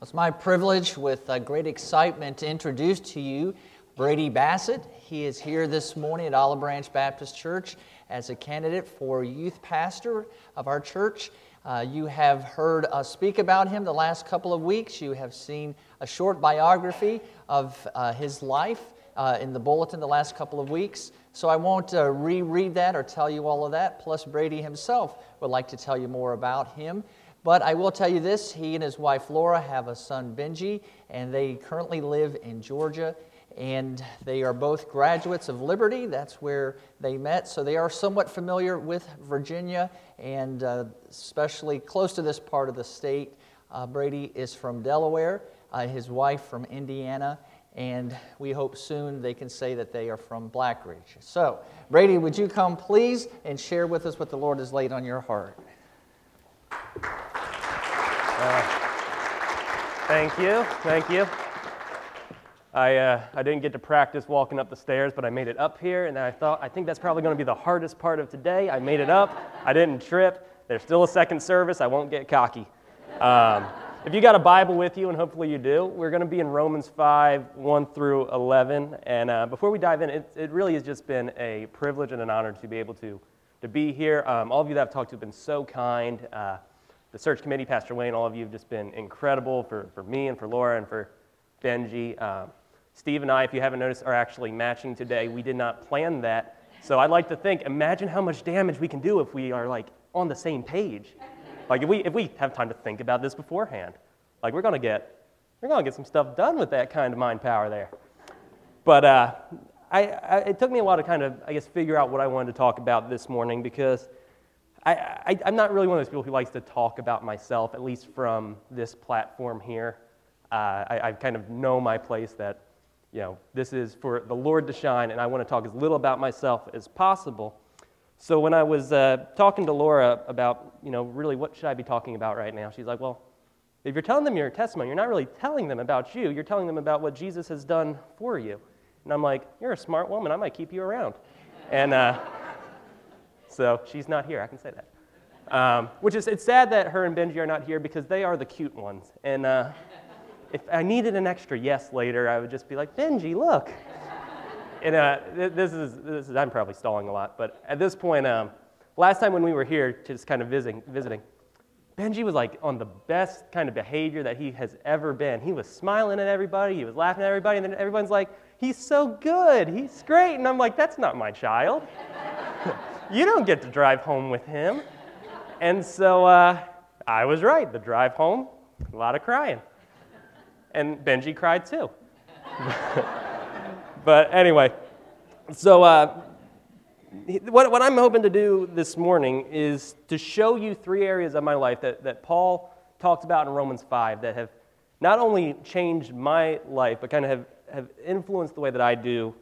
It's my privilege, with uh, great excitement, to introduce to you Brady Bassett. He is here this morning at Olive Branch Baptist Church as a candidate for youth pastor of our church. Uh, you have heard us speak about him the last couple of weeks. You have seen a short biography of uh, his life uh, in the bulletin the last couple of weeks. So I won't uh, reread that or tell you all of that. Plus, Brady himself would like to tell you more about him. But I will tell you this he and his wife Laura have a son, Benji, and they currently live in Georgia. And they are both graduates of Liberty. That's where they met. So they are somewhat familiar with Virginia and uh, especially close to this part of the state. Uh, Brady is from Delaware, uh, his wife from Indiana, and we hope soon they can say that they are from Black Ridge. So, Brady, would you come please and share with us what the Lord has laid on your heart? Thank you, thank you. I, uh, I didn't get to practice walking up the stairs, but I made it up here, and I thought, I think that's probably going to be the hardest part of today. I made it up, I didn't trip. There's still a second service, I won't get cocky. Um, if you got a Bible with you, and hopefully you do, we're going to be in Romans 5 1 through 11. And uh, before we dive in, it, it really has just been a privilege and an honor to be able to, to be here. Um, all of you that I've talked to have been so kind. Uh, the search committee, Pastor Wayne, all of you have just been incredible for, for me and for Laura and for Benji. Um, Steve and I, if you haven't noticed, are actually matching today. We did not plan that. So I'd like to think, imagine how much damage we can do if we are like on the same page. Like if we, if we have time to think about this beforehand. Like we're gonna get, we're gonna get some stuff done with that kind of mind power there. But uh, I, I, it took me a while to kind of, I guess, figure out what I wanted to talk about this morning because I, am not really one of those people who likes to talk about myself, at least from this platform here. Uh, I, I, kind of know my place that, you know, this is for the Lord to shine, and I want to talk as little about myself as possible. So when I was uh, talking to Laura about, you know, really what should I be talking about right now, she's like, well, if you're telling them your testimony, you're not really telling them about you. You're telling them about what Jesus has done for you. And I'm like, you're a smart woman. I might keep you around. And uh, so she's not here. I can say that. Um, which is, it's sad that her and Benji are not here because they are the cute ones. And uh, if I needed an extra yes later, I would just be like, Benji, look. and uh, this, is, this is, I'm probably stalling a lot, but at this point, um, last time when we were here, just kind of visiting, visiting, Benji was like on the best kind of behavior that he has ever been. He was smiling at everybody, he was laughing at everybody, and then everyone's like, he's so good, he's great. And I'm like, that's not my child. you don't get to drive home with him. And so uh, I was right. The drive home, a lot of crying. And Benji cried too. but anyway, so uh, what, what I'm hoping to do this morning is to show you three areas of my life that, that Paul talked about in Romans 5 that have not only changed my life, but kind of have, have influenced the way that I do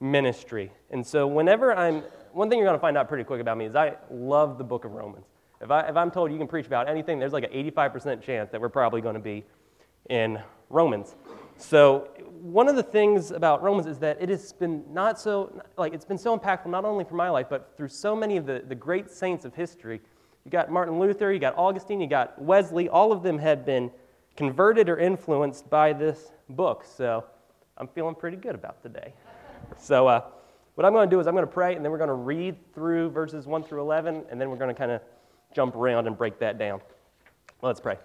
ministry. And so whenever I'm one thing you're going to find out pretty quick about me is I love the book of Romans. If, I, if I'm told you can preach about anything, there's like an 85% chance that we're probably going to be in Romans. So, one of the things about Romans is that it has been not so, like, it's been so impactful not only for my life, but through so many of the, the great saints of history. You got Martin Luther, you got Augustine, you got Wesley, all of them had been converted or influenced by this book. So, I'm feeling pretty good about today. So, uh, what I'm going to do is I'm going to pray, and then we're going to read through verses 1 through 11, and then we're going to kind of jump around and break that down. Let's pray.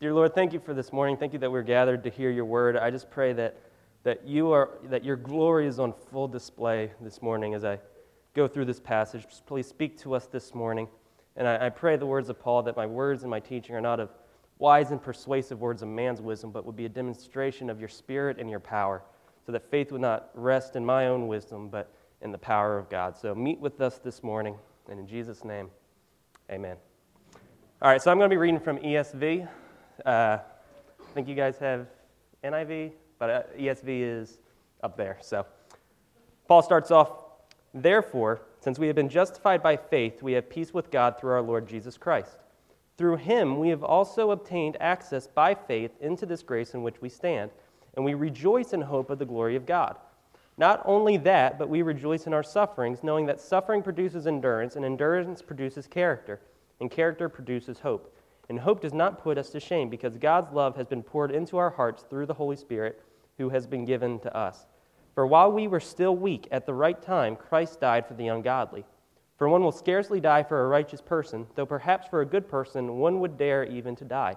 Dear Lord, thank you for this morning. Thank you that we're gathered to hear your word. I just pray that, that, you are, that your glory is on full display this morning as I go through this passage. Just please speak to us this morning. And I, I pray the words of Paul that my words and my teaching are not of wise and persuasive words of man's wisdom, but would be a demonstration of your spirit and your power so that faith would not rest in my own wisdom, but in the power of God. So meet with us this morning, and in Jesus' name, amen. All right, so I'm going to be reading from ESV. Uh, I think you guys have NIV, but uh, ESV is up there. So Paul starts off, therefore, since we have been justified by faith, we have peace with God through our Lord Jesus Christ. Through him, we have also obtained access by faith into this grace in which we stand and we rejoice in hope of the glory of God. Not only that, but we rejoice in our sufferings, knowing that suffering produces endurance, and endurance produces character, and character produces hope. And hope does not put us to shame because God's love has been poured into our hearts through the Holy Spirit who has been given to us. For while we were still weak, at the right time, Christ died for the ungodly. For one will scarcely die for a righteous person, though perhaps for a good person one would dare even to die.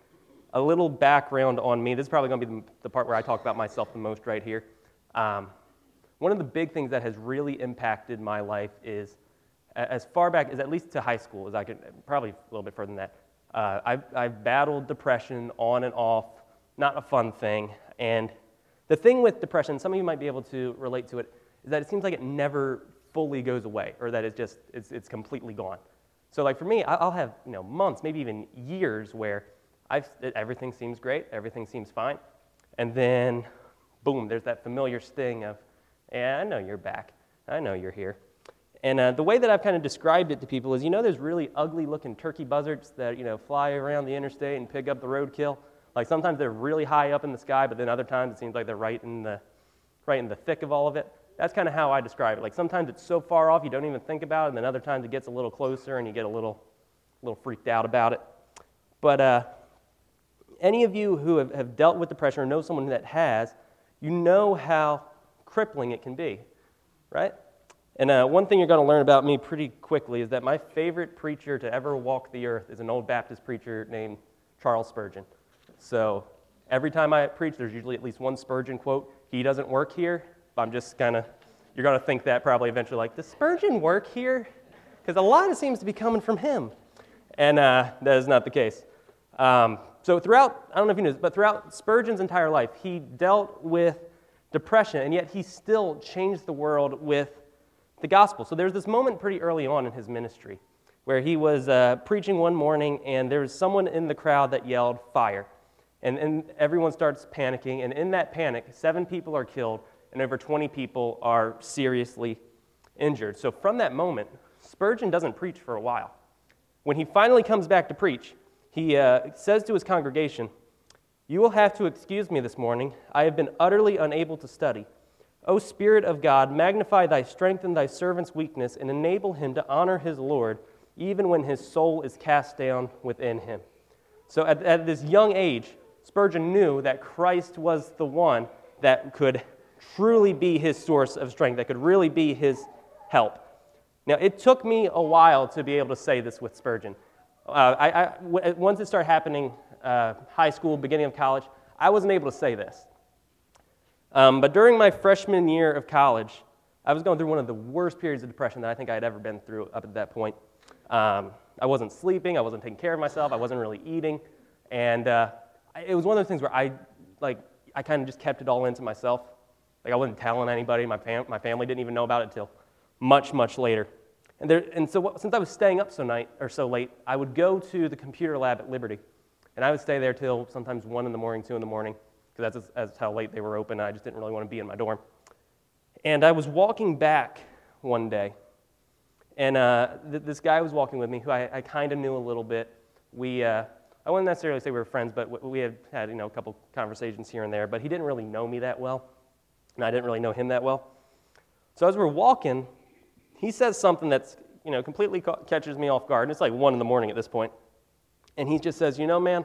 a little background on me. This is probably going to be the part where I talk about myself the most right here. Um, one of the big things that has really impacted my life is as far back as at least to high school as I could, probably a little bit further than that. Uh, I've, I've battled depression on and off, not a fun thing. And the thing with depression, some of you might be able to relate to it, is that it seems like it never fully goes away or that it's just, it's, it's completely gone. So like for me, I'll have you know, months, maybe even years where I've, everything seems great, everything seems fine. And then, boom, there's that familiar sting of, yeah, I know you're back. I know you're here. And uh, the way that I've kind of described it to people is, you know, there's really ugly looking turkey buzzards that, you know, fly around the interstate and pick up the roadkill? Like sometimes they're really high up in the sky, but then other times it seems like they're right in the, right in the thick of all of it. That's kind of how I describe it. Like sometimes it's so far off you don't even think about it, and then other times it gets a little closer and you get a little, little freaked out about it. But uh, any of you who have, have dealt with depression or know someone that has, you know how crippling it can be, right? And uh, one thing you're going to learn about me pretty quickly is that my favorite preacher to ever walk the earth is an old Baptist preacher named Charles Spurgeon. So every time I preach, there's usually at least one Spurgeon quote. He doesn't work here, but I'm just kind of, you're going to think that probably eventually, like, does Spurgeon work here? Because a lot of seems to be coming from him. And uh, that is not the case. Um, so throughout, I don't know if you know this, but throughout Spurgeon's entire life, he dealt with depression, and yet he still changed the world with the gospel. So there's this moment pretty early on in his ministry where he was uh, preaching one morning and there was someone in the crowd that yelled, Fire. And, and everyone starts panicking. And in that panic, seven people are killed and over 20 people are seriously injured. So from that moment, Spurgeon doesn't preach for a while. When he finally comes back to preach, he uh, says to his congregation, You will have to excuse me this morning. I have been utterly unable to study. O Spirit of God, magnify thy strength in thy servant's weakness and enable him to honor his Lord, even when his soul is cast down within him. So at, at this young age, Spurgeon knew that Christ was the one that could truly be his source of strength, that could really be his help. Now, it took me a while to be able to say this with Spurgeon. Uh, I, I, once it started happening, uh, high school, beginning of college, I wasn't able to say this. Um, but during my freshman year of college, I was going through one of the worst periods of depression that I think I had ever been through up at that point. Um, I wasn't sleeping, I wasn't taking care of myself, I wasn't really eating, and uh, it was one of those things where I, like, I kind of just kept it all into myself. Like I wasn't telling anybody. My, fam- my family didn't even know about it until much, much later. And, there, and so since I was staying up so night or so late, I would go to the computer lab at Liberty, and I would stay there till sometimes one in the morning, two in the morning because that's, that's how late they were open. I just didn't really want to be in my dorm. And I was walking back one day, and uh, th- this guy was walking with me who I, I kind of knew a little bit. We, uh, I wouldn't necessarily say we were friends, but w- we had had you know, a couple conversations here and there, but he didn't really know me that well, and I didn't really know him that well. So as we're walking, he says something that's you know, completely ca- catches me off guard, and it's like 1 in the morning at this point. And he just says, You know, man,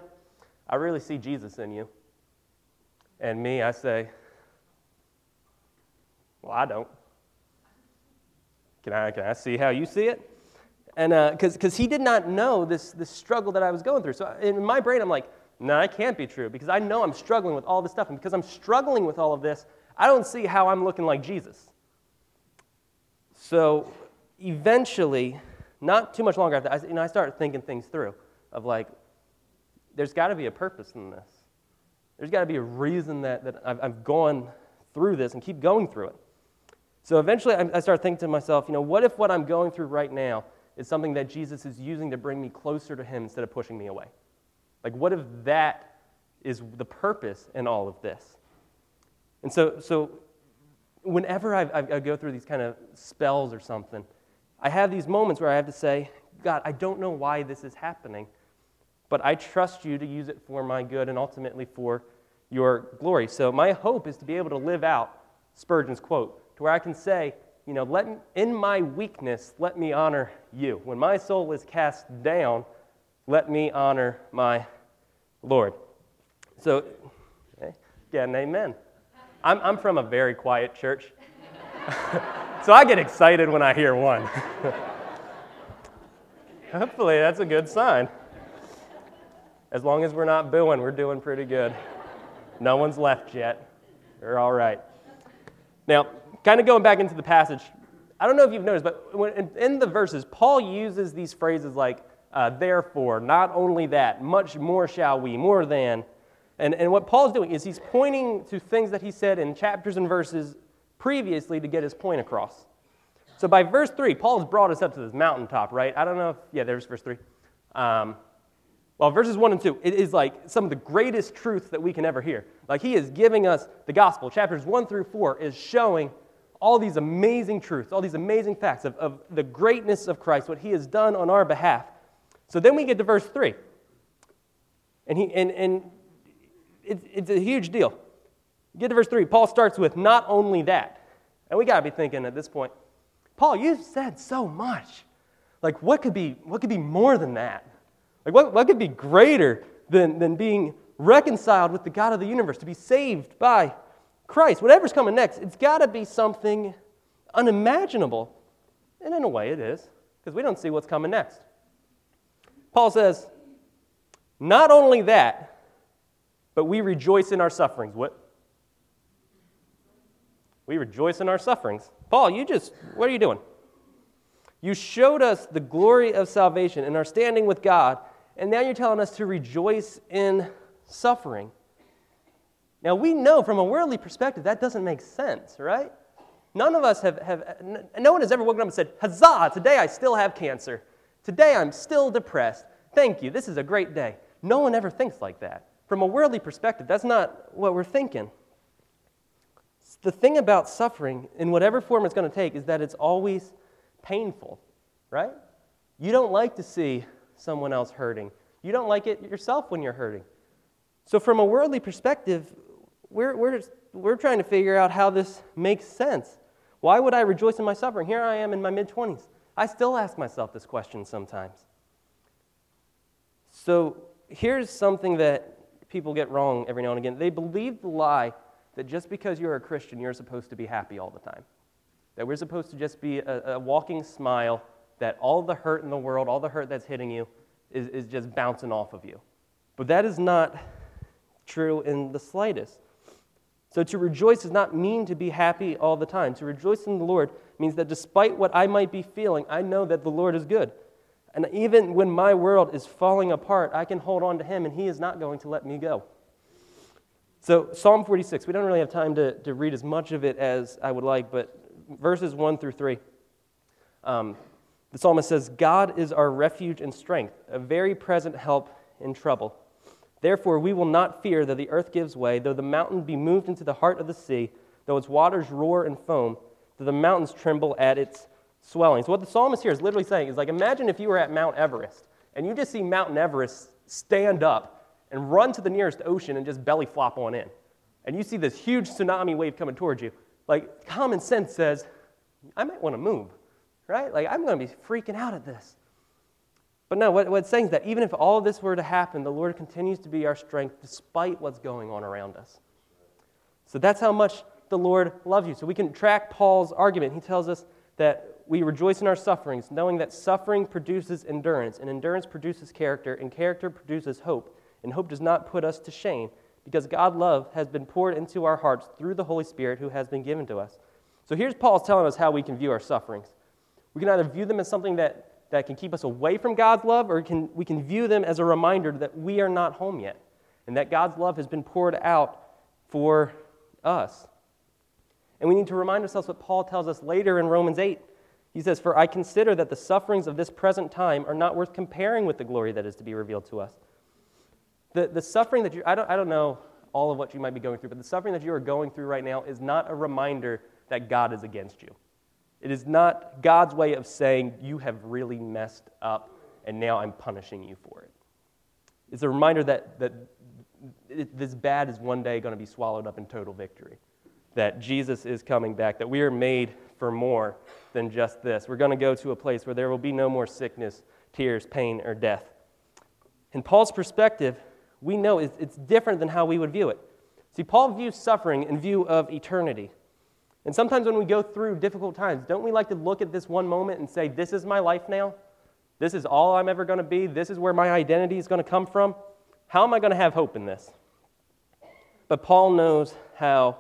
I really see Jesus in you. And me, I say, Well, I don't. Can I, can I see how you see it? And because uh, he did not know this, this struggle that I was going through. So in my brain, I'm like, no, that can't be true because I know I'm struggling with all this stuff. And because I'm struggling with all of this, I don't see how I'm looking like Jesus. So eventually, not too much longer after, I, you know, I started thinking things through of like, there's got to be a purpose in this. There's got to be a reason that, that I've, I've gone through this and keep going through it. So eventually I, I started thinking to myself, you know, what if what I'm going through right now is something that Jesus is using to bring me closer to Him instead of pushing me away? Like, what if that is the purpose in all of this? And so, so whenever I, I, go through these kind of spells or something, I have these moments where I have to say, God, I don't know why this is happening, but I trust you to use it for my good and ultimately for your glory. So my hope is to be able to live out Spurgeon's quote, to where I can say, you know, let, in my weakness, let me honor you. When my soul is cast down, let me honor my Lord. So, okay, amen. I'm, I'm from a very quiet church, so I get excited when I hear one. Hopefully, that's a good sign. As long as we're not booing, we're doing pretty good. No one's left yet. We're all right. Now, kind of going back into the passage, I don't know if you've noticed, but when, in the verses, Paul uses these phrases like, uh, therefore, not only that, much more shall we, more than. And, and what Paul's doing is he's pointing to things that he said in chapters and verses previously to get his point across. So by verse 3, Paul has brought us up to this mountaintop, right? I don't know if, yeah, there's verse 3. Um, well, verses 1 and 2, it is like some of the greatest truths that we can ever hear. Like he is giving us the gospel. Chapters 1 through 4 is showing all these amazing truths, all these amazing facts of, of the greatness of Christ, what he has done on our behalf. So then we get to verse 3. And, he, and, and it's, it's a huge deal. Get to verse 3. Paul starts with, not only that. And we got to be thinking at this point, Paul, you've said so much. Like, what could be, what could be more than that? Like, what, what could be greater than, than being reconciled with the God of the universe, to be saved by Christ? Whatever's coming next, it's got to be something unimaginable. And in a way, it is, because we don't see what's coming next. Paul says, not only that, but we rejoice in our sufferings. What? We rejoice in our sufferings. Paul, you just, what are you doing? You showed us the glory of salvation and our standing with God and now you're telling us to rejoice in suffering. Now, we know from a worldly perspective that doesn't make sense, right? None of us have, have no one has ever woken up and said, Huzzah, today I still have cancer. Today I'm still depressed. Thank you, this is a great day. No one ever thinks like that. From a worldly perspective, that's not what we're thinking. The thing about suffering, in whatever form it's going to take, is that it's always painful, right? You don't like to see someone else hurting. You don't like it yourself when you're hurting. So, from a worldly perspective, we're, we're, we're trying to figure out how this makes sense. Why would I rejoice in my suffering? Here I am in my mid 20s. I still ask myself this question sometimes. So, here's something that people get wrong every now and again. They believe the lie that just because you're a Christian, you're supposed to be happy all the time. That we're supposed to just be a, a walking smile that all the hurt in the world, all the hurt that's hitting you, is, is just bouncing off of you. But that is not true in the slightest. So to rejoice does not mean to be happy all the time. To rejoice in the Lord means that despite what I might be feeling, I know that the Lord is good. And even when my world is falling apart, I can hold on to Him, and He is not going to let me go. So, Psalm 46, we don't really have time to, to read as much of it as I would like, but verses 1 through 3. Um, the psalmist says, God is our refuge and strength, a very present help in trouble. Therefore, we will not fear though the earth gives way, though the mountain be moved into the heart of the sea, though its waters roar and foam, though the mountains tremble at its So, what the psalmist here is literally saying is like, imagine if you were at Mount Everest and you just see Mount Everest stand up and run to the nearest ocean and just belly flop on in. And you see this huge tsunami wave coming towards you. Like, common sense says, I might want to move right? Like, I'm going to be freaking out at this. But no, what, what it's saying is that even if all of this were to happen, the Lord continues to be our strength despite what's going on around us. So that's how much the Lord loves you. So we can track Paul's argument. He tells us that we rejoice in our sufferings, knowing that suffering produces endurance, and endurance produces character, and character produces hope. And hope does not put us to shame, because God's love has been poured into our hearts through the Holy Spirit who has been given to us. So here's Paul's telling us how we can view our sufferings. We can either view them as something that, that can keep us away from God's love, or can, we can view them as a reminder that we are not home yet, and that God's love has been poured out for us. And we need to remind ourselves what Paul tells us later in Romans 8. He says, For I consider that the sufferings of this present time are not worth comparing with the glory that is to be revealed to us. The, the suffering that you, I don't, I don't know all of what you might be going through, but the suffering that you are going through right now is not a reminder that God is against you. It is not God's way of saying, You have really messed up, and now I'm punishing you for it. It's a reminder that, that this bad is one day going to be swallowed up in total victory, that Jesus is coming back, that we are made for more than just this. We're going to go to a place where there will be no more sickness, tears, pain, or death. In Paul's perspective, we know it's, different than how we would view it. See, Paul views suffering in view of eternity. And sometimes when we go through difficult times, don't we like to look at this one moment and say, This is my life now? This is all I'm ever going to be? This is where my identity is going to come from? How am I going to have hope in this? But Paul knows how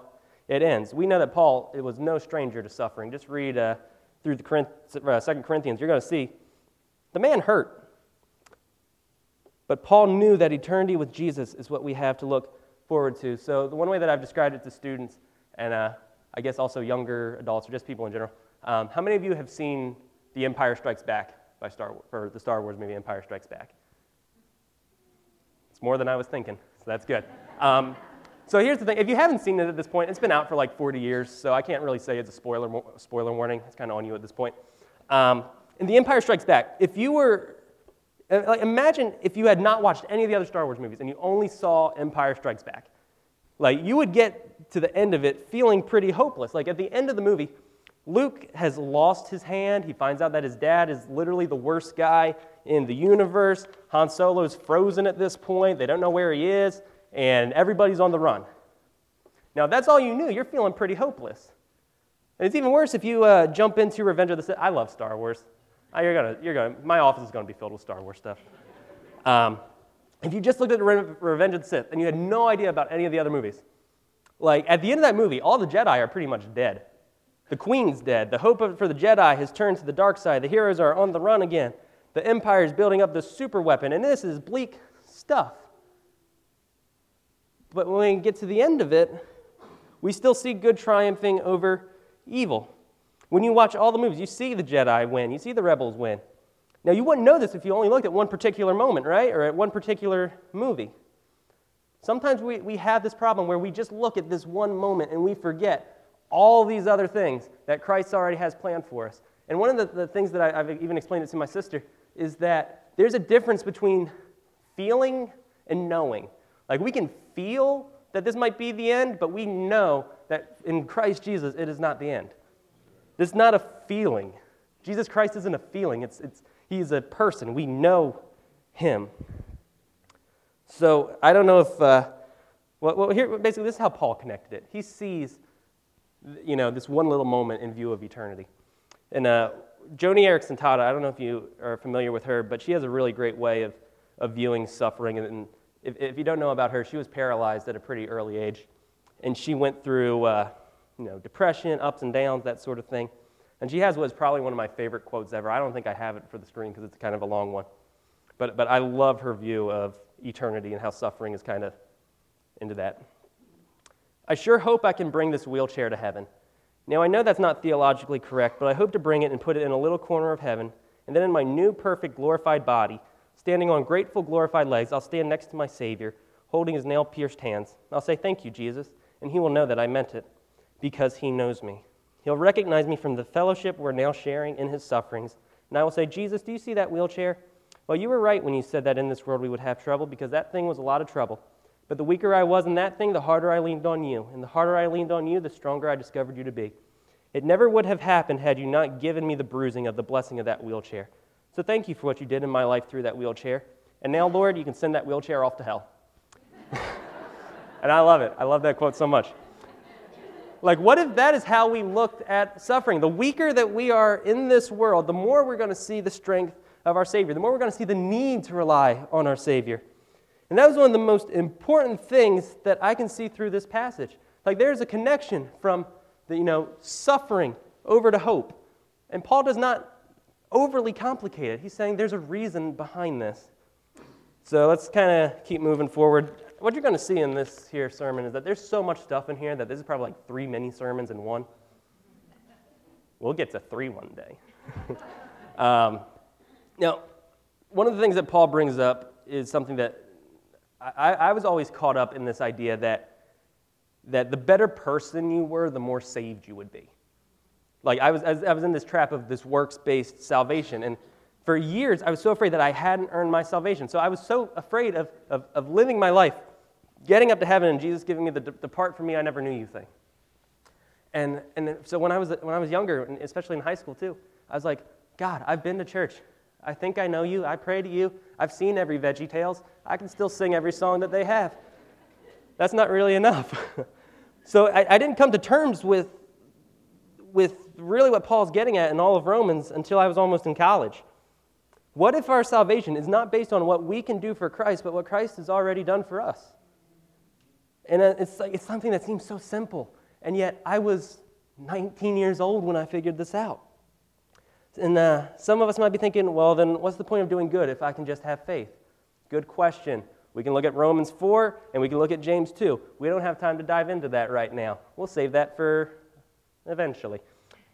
it ends. We know that Paul it was no stranger to suffering. Just read uh, through the uh, 2 Corinthians, you're going to see the man hurt. But Paul knew that eternity with Jesus is what we have to look forward to. So, the one way that I've described it to students, and uh, I guess also younger adults or just people in general, um, how many of you have seen The Empire Strikes Back by Star Wars, or the Star Wars movie Empire Strikes Back? It's more than I was thinking, so that's good. Um, so here's the thing: if you haven't seen it at this point, it's been out for like 40 years, so I can't really say it's a spoiler spoiler warning. It's kind of on you at this point. Um, in The Empire Strikes Back, if you were uh, like, imagine if you had not watched any of the other Star Wars movies and you only saw Empire Strikes Back. Like, you would get to the end of it feeling pretty hopeless. Like, at the end of the movie, Luke has lost his hand. He finds out that his dad is literally the worst guy in the universe. Han Solo's frozen at this point. They don't know where he is, and everybody's on the run. Now, if that's all you knew, you're feeling pretty hopeless. And it's even worse if you uh, jump into Revenge of the Sith. I love Star Wars. You're gonna, you're gonna, my office is going to be filled with Star Wars stuff. Um, if you just looked at Re- Revenge of the Sith and you had no idea about any of the other movies, like at the end of that movie, all the Jedi are pretty much dead. The Queen's dead. The hope of, for the Jedi has turned to the dark side. The heroes are on the run again. The Empire is building up this super weapon, and this is bleak stuff. But when we get to the end of it, we still see good triumphing over evil. When you watch all the movies, you see the Jedi win, you see the rebels win. Now, you wouldn't know this if you only looked at one particular moment, right? Or at one particular movie. Sometimes we, we have this problem where we just look at this one moment and we forget all these other things that Christ already has planned for us. And one of the, the things that I, I've even explained it to my sister is that there's a difference between feeling and knowing. Like we can feel that this might be the end, but we know that in Christ Jesus it is not the end. This is not a feeling. Jesus Christ isn't a feeling, it's, it's, he's a person. We know him. So I don't know if, uh, well, well, here, basically, this is how Paul connected it. He sees, you know, this one little moment in view of eternity. And uh, Joni Eareckson Tada, I don't know if you are familiar with her, but she has a really great way of, of viewing suffering. And if, if you don't know about her, she was paralyzed at a pretty early age. And she went through, uh, you know, depression, ups and downs, that sort of thing. And she has what is probably one of my favorite quotes ever. I don't think I have it for the screen because it's kind of a long one. But, but I love her view of eternity and how suffering is kind of into that. I sure hope I can bring this wheelchair to heaven. Now, I know that's not theologically correct, but I hope to bring it and put it in a little corner of heaven, and then in my new, perfect, glorified body, standing on grateful, glorified legs, I'll stand next to my Savior, holding his nail pierced hands. I'll say, Thank you, Jesus, and he will know that I meant it because he knows me. He'll recognize me from the fellowship we're now sharing in his sufferings. And I will say, Jesus, do you see that wheelchair? Well, you were right when you said that in this world we would have trouble because that thing was a lot of trouble. But the weaker I was in that thing, the harder I leaned on you. And the harder I leaned on you, the stronger I discovered you to be. It never would have happened had you not given me the bruising of the blessing of that wheelchair. So thank you for what you did in my life through that wheelchair. And now, Lord, you can send that wheelchair off to hell. and I love it. I love that quote so much. Like, what if that is how we looked at suffering? The weaker that we are in this world, the more we're going to see the strength of our Savior, the more we're going to see the need to rely on our Savior. And that was one of the most important things that I can see through this passage. Like, there's a connection from the, you know, suffering over to hope. And Paul does not overly complicated. He's saying there's a reason behind this. So let's kind of keep moving forward what you're going to see in this here sermon is that there's so much stuff in here that this is probably like three mini sermons in one. We'll get to three one day. um, now, one of the things that Paul brings up is something that I, I was always caught up in this idea that, that the better person you were, the more saved you would be. Like I was, I was in this trap of this works based salvation. And for years, I was so afraid that I hadn't earned my salvation. So I was so afraid of, of, of living my life, getting up to heaven, and Jesus giving me the depart from me, I never knew you thing. And, and so when I, was, when I was younger, and especially in high school too, I was like, God, I've been to church. I think I know you. I pray to you. I've seen every Veggie Tales. I can still sing every song that they have. That's not really enough. so I, I, didn't come to terms with, with really what Paul's getting at in all of Romans until I was almost in college. What if our salvation is not based on what we can do for Christ, but what Christ has already done for us? And uh, it's, like, it's something that seems so simple. And yet, I was 19 years old when I figured this out. And uh, some of us might be thinking, well, then what's the point of doing good if I can just have faith? Good question. We can look at Romans 4 and we can look at James 2. We don't have time to dive into that right now. We'll save that for eventually.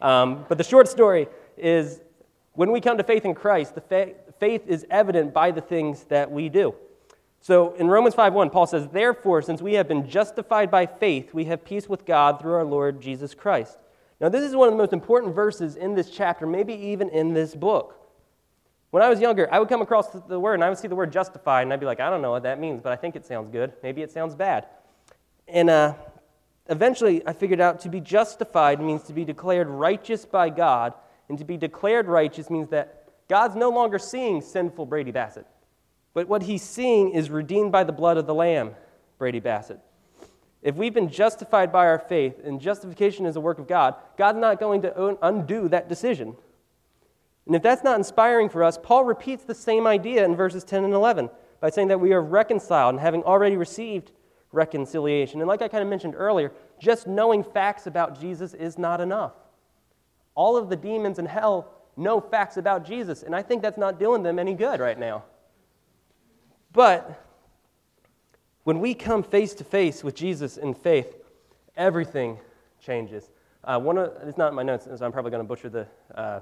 Um, but the short story is when we come to faith in Christ, the fa- faith is evident by the things that we do. So in Romans 5:1, Paul says, "Therefore, since we have been justified by faith, we have peace with God through our Lord Jesus Christ." Now, this is one of the most important verses in this chapter, maybe even in this book. When I was younger, I would come across the word and I would see the word justified, and I'd be like, I don't know what that means, but I think it sounds good. Maybe it sounds bad. And uh, eventually, I figured out to be justified means to be declared righteous by God, and to be declared righteous means that God's no longer seeing sinful Brady Bassett, but what he's seeing is redeemed by the blood of the Lamb, Brady Bassett. If we've been justified by our faith, and justification is a work of God, God's not going to undo that decision. And if that's not inspiring for us, Paul repeats the same idea in verses 10 and 11 by saying that we are reconciled and having already received reconciliation. And like I kind of mentioned earlier, just knowing facts about Jesus is not enough. All of the demons in hell know facts about Jesus, and I think that's not doing them any good right now. But when we come face to face with Jesus in faith, everything changes. Uh, one of, it's not in my notes, so I'm probably going to butcher the uh,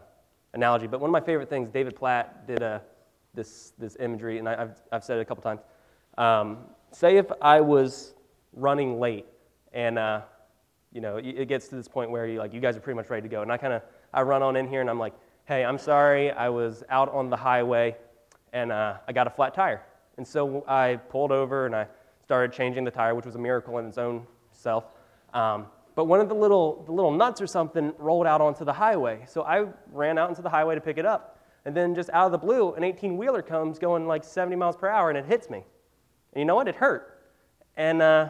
analogy, but one of my favorite things, David Platt did uh, this, this imagery, and I, have I've said it a couple times. Um, say if I was running late, and uh, you know it gets to this point where you like you guys are pretty much ready to go, and I kind of I run on in here, and I'm like, hey, I'm sorry, I was out on the highway, and uh, I got a flat tire, and so I pulled over and I started changing the tire, which was a miracle in its own self. Um, but one of the little, the little nuts or something rolled out onto the highway. So I ran out into the highway to pick it up. And then just out of the blue, an 18 wheeler comes going like 70 miles per hour and it hits me. And you know what? It hurt. And uh,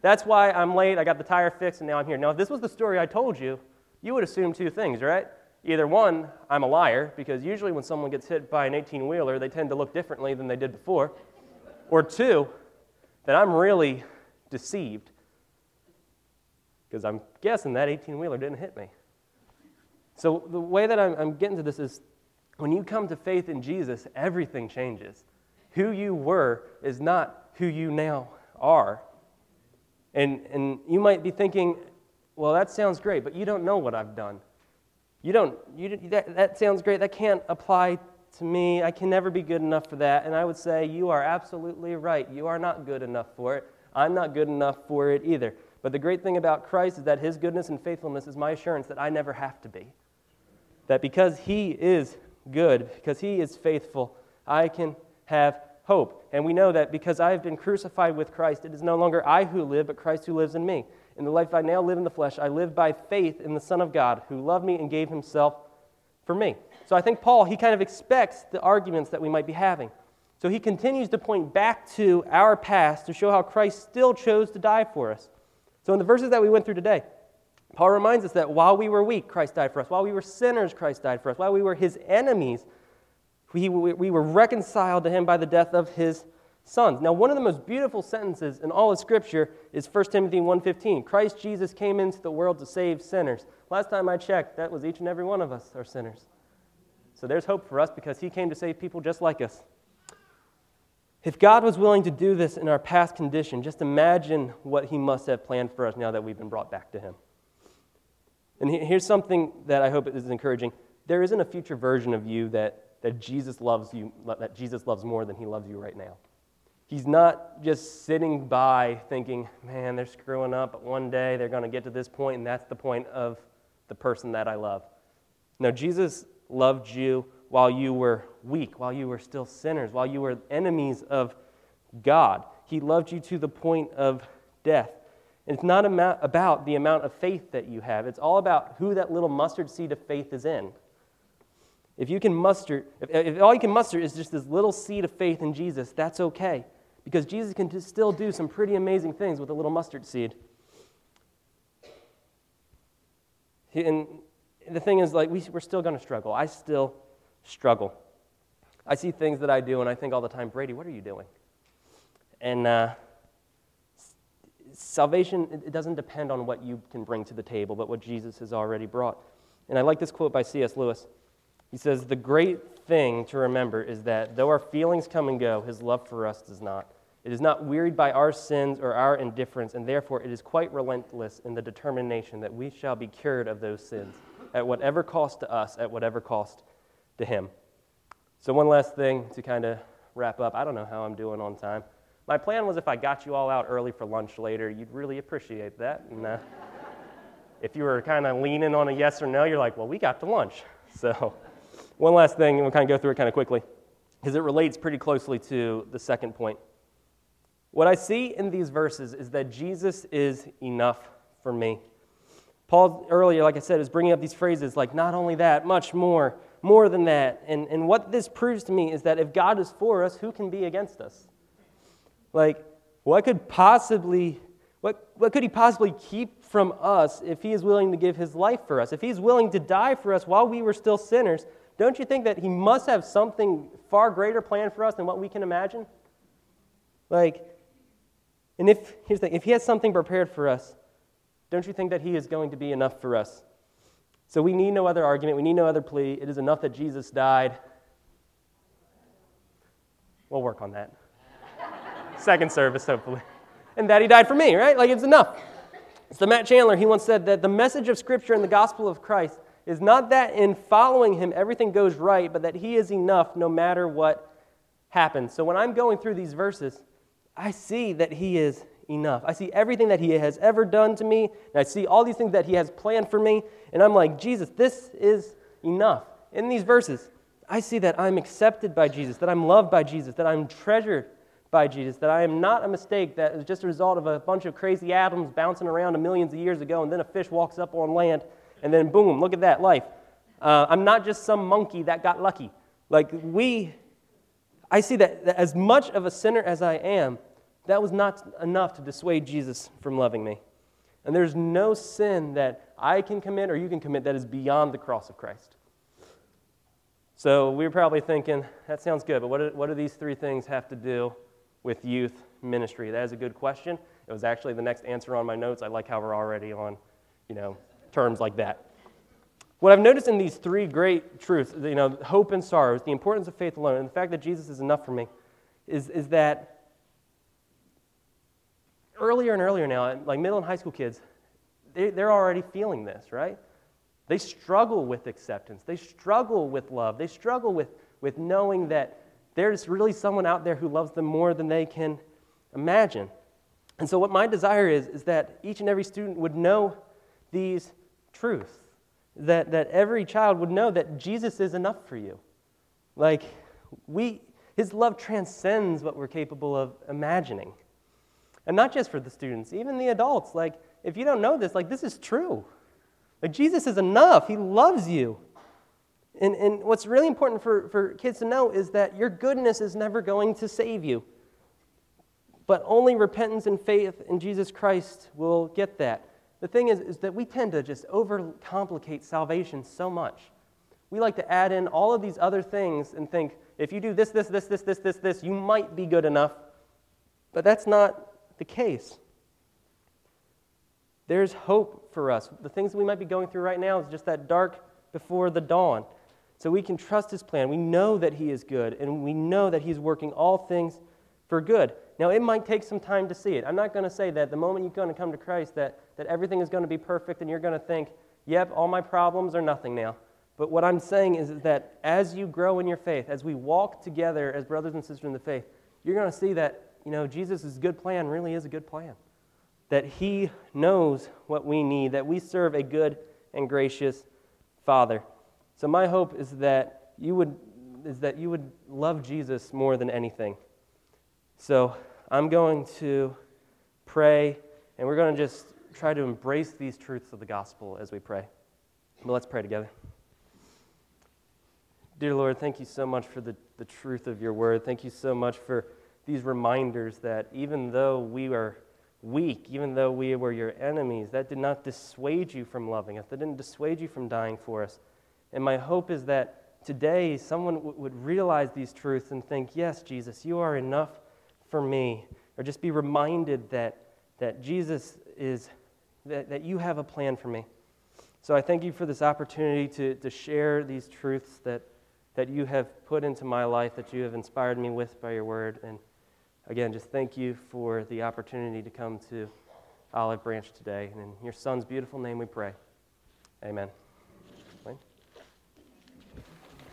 that's why I'm late. I got the tire fixed and now I'm here. Now, if this was the story I told you, you would assume two things, right? Either one, I'm a liar, because usually when someone gets hit by an 18 wheeler, they tend to look differently than they did before. Or two, that I'm really deceived because I'm guessing that 18 wheeler didn't hit me. So, the way that I'm, I'm, getting to this is when you come to faith in Jesus, everything changes. Who you were is not who you now are. And, and you might be thinking, well, that sounds great, but you don't know what I've done. You don't, you, that, that sounds great. That can't apply to me. I can never be good enough for that. And I would say, You are absolutely right. You are not good enough for it. I'm not good enough for it either. But the great thing about Christ is that his goodness and faithfulness is my assurance that I never have to be. That because he is good, because he is faithful, I can have hope. And we know that because I have been crucified with Christ, it is no longer I who live, but Christ who lives in me. In the life I now live in the flesh, I live by faith in the Son of God, who loved me and gave himself for me. So I think Paul, he kind of expects the arguments that we might be having. So he continues to point back to our past to show how Christ still chose to die for us. So in the verses that we went through today, Paul reminds us that while we were weak, Christ died for us. While we were sinners, Christ died for us. While we were his enemies, we, we were reconciled to him by the death of his sons. Now, one of the most beautiful sentences in all of Scripture is 1 Timothy 1.15. Christ Jesus came into the world to save sinners. Last time I checked, that was each and every one of us are sinners. So there's hope for us because he came to save people just like us. If God was willing to do this in our past condition, just imagine what he must have planned for us now that we've been brought back to him. And here's something that I hope is encouraging. There isn't a future version of you that, that Jesus loves you, that Jesus loves more than he loves you right now. He's not just sitting by thinking, man, they're screwing up, but one day they're going to get to this point, and that's the point of the person that I love. No, Jesus loved you while you were weak, while you were still sinners, while you were enemies of God. He loved you to the point of death. And it's not about the amount of faith that you have, it's all about who that little mustard seed of faith is in. If you can muster, if, if all you can muster is just this little seed of faith in Jesus, that's okay. Because Jesus can still do some pretty amazing things with a little mustard seed. And the thing is, like, we, we're still going to struggle. I still struggle. I see things that I do, and I think all the time, Brady, what are you doing? And uh, salvation, it doesn't depend on what you can bring to the table, but what Jesus has already brought. And I like this quote by C.S. Lewis. He says, The great thing to remember is that though our feelings come and go, his love for us does not. It is not wearied by our sins or our indifference, and therefore it is quite relentless in the determination that we shall be cured of those sins, at whatever cost to us, at whatever cost to him. So, one last thing to kind of wrap up. I don't know how I'm doing on time. My plan was if I got you all out early for lunch later, you'd really appreciate that. And uh, if you were kind of leaning on a yes or no, you're like, well, we got to lunch. So, one last thing, and we'll kind of go through it kind of quickly, because it relates pretty closely to the second point. What I see in these verses is that Jesus is enough for me. Paul, earlier, like I said, is bringing up these phrases like, not only that, much more, more than that. And, and what this proves to me is that if God is for us, who can be against us? Like, what could possibly, what, what could he possibly keep from us if he is willing to give his life for us? If he's willing to die for us while we were still sinners, don't you think that he must have something far greater planned for us than what we can imagine? Like, and if, here's the thing, if he has something prepared for us, don't you think that he is going to be enough for us? So we need no other argument. We need no other plea. It is enough that Jesus died. We'll work on that. Second service, hopefully. And that he died for me, right? Like it's enough. So Matt Chandler, he once said that the message of Scripture and the gospel of Christ is not that in following him everything goes right, but that he is enough no matter what happens. So when I'm going through these verses, I see that He is enough. I see everything that He has ever done to me, and I see all these things that He has planned for me, and I'm like, Jesus, this is enough. In these verses, I see that I'm accepted by Jesus, that I'm loved by Jesus, that I'm treasured by Jesus, that I am not a mistake that is just a result of a bunch of crazy atoms bouncing around a millions of years ago, and then a fish walks up on land, and then boom, look at that life. Uh, I'm not just some monkey that got lucky. Like, we I see that, that as much of a sinner as I am, that was not enough to dissuade Jesus from loving me. And there's no sin that I can commit or you can commit that is beyond the cross of Christ. So we are probably thinking, that sounds good, but what do, what do these three things have to do with youth ministry? That is a good question. It was actually the next answer on my notes. I like how we're already on, you know, terms like that. What I've noticed in these three great truths, you know, hope and sorrows, the importance of faith alone, and the fact that Jesus is enough for me, is, is that earlier and earlier now, like middle and high school kids, they, they're already feeling this, right? They struggle with acceptance. They struggle with love. They struggle with, with knowing that there's really someone out there who loves them more than they can imagine. And so, what my desire is, is that each and every student would know these truths that, that every child would know that Jesus is enough for you. Like, we, his love transcends what we're capable of imagining. And not just for the students, even the adults. Like, if you don't know this, like, this is true. Like, Jesus is enough. He loves you. And, and what's really important for, for kids to know is that your goodness is never going to save you. But only repentance and faith in Jesus Christ will get that. The thing is, is that we tend to just overcomplicate salvation so much. We like to add in all of these other things and think, if you do this, this, this, this, this, this, this, you might be good enough. But that's not the case. There's hope for us. The things that we might be going through right now is just that dark before the dawn. So we can trust his plan. We know that he is good, and we know that he's working all things for good. Now, it might take some time to see it. I'm not going to say that the moment you're going to come to Christ that, that everything is going to be perfect and you're going to think, yep, all my problems are nothing now. But what I'm saying is that as you grow in your faith, as we walk together as brothers and sisters in the faith, you're going to see that you know, Jesus' good plan really is a good plan. That he knows what we need, that we serve a good and gracious Father. So my hope is that you would is that you would love Jesus more than anything. So I'm going to pray, and we're going to just try to embrace these truths of the gospel as we pray. But let's pray together. Dear Lord, thank you so much for the, the truth of your word. Thank you so much for these reminders that even though we are weak, even though we were your enemies, that did not dissuade you from loving us. That didn't dissuade you from dying for us. And my hope is that today someone w- would realize these truths and think, yes, Jesus, you are enough for me. Or just be reminded that, that Jesus is, that, that you have a plan for me. So I thank you for this opportunity to, to share these truths that, that you have put into my life, that you have inspired me with by your word. And again, just thank you for the opportunity to come to Olive Branch today. And in your son's beautiful name we pray. Amen.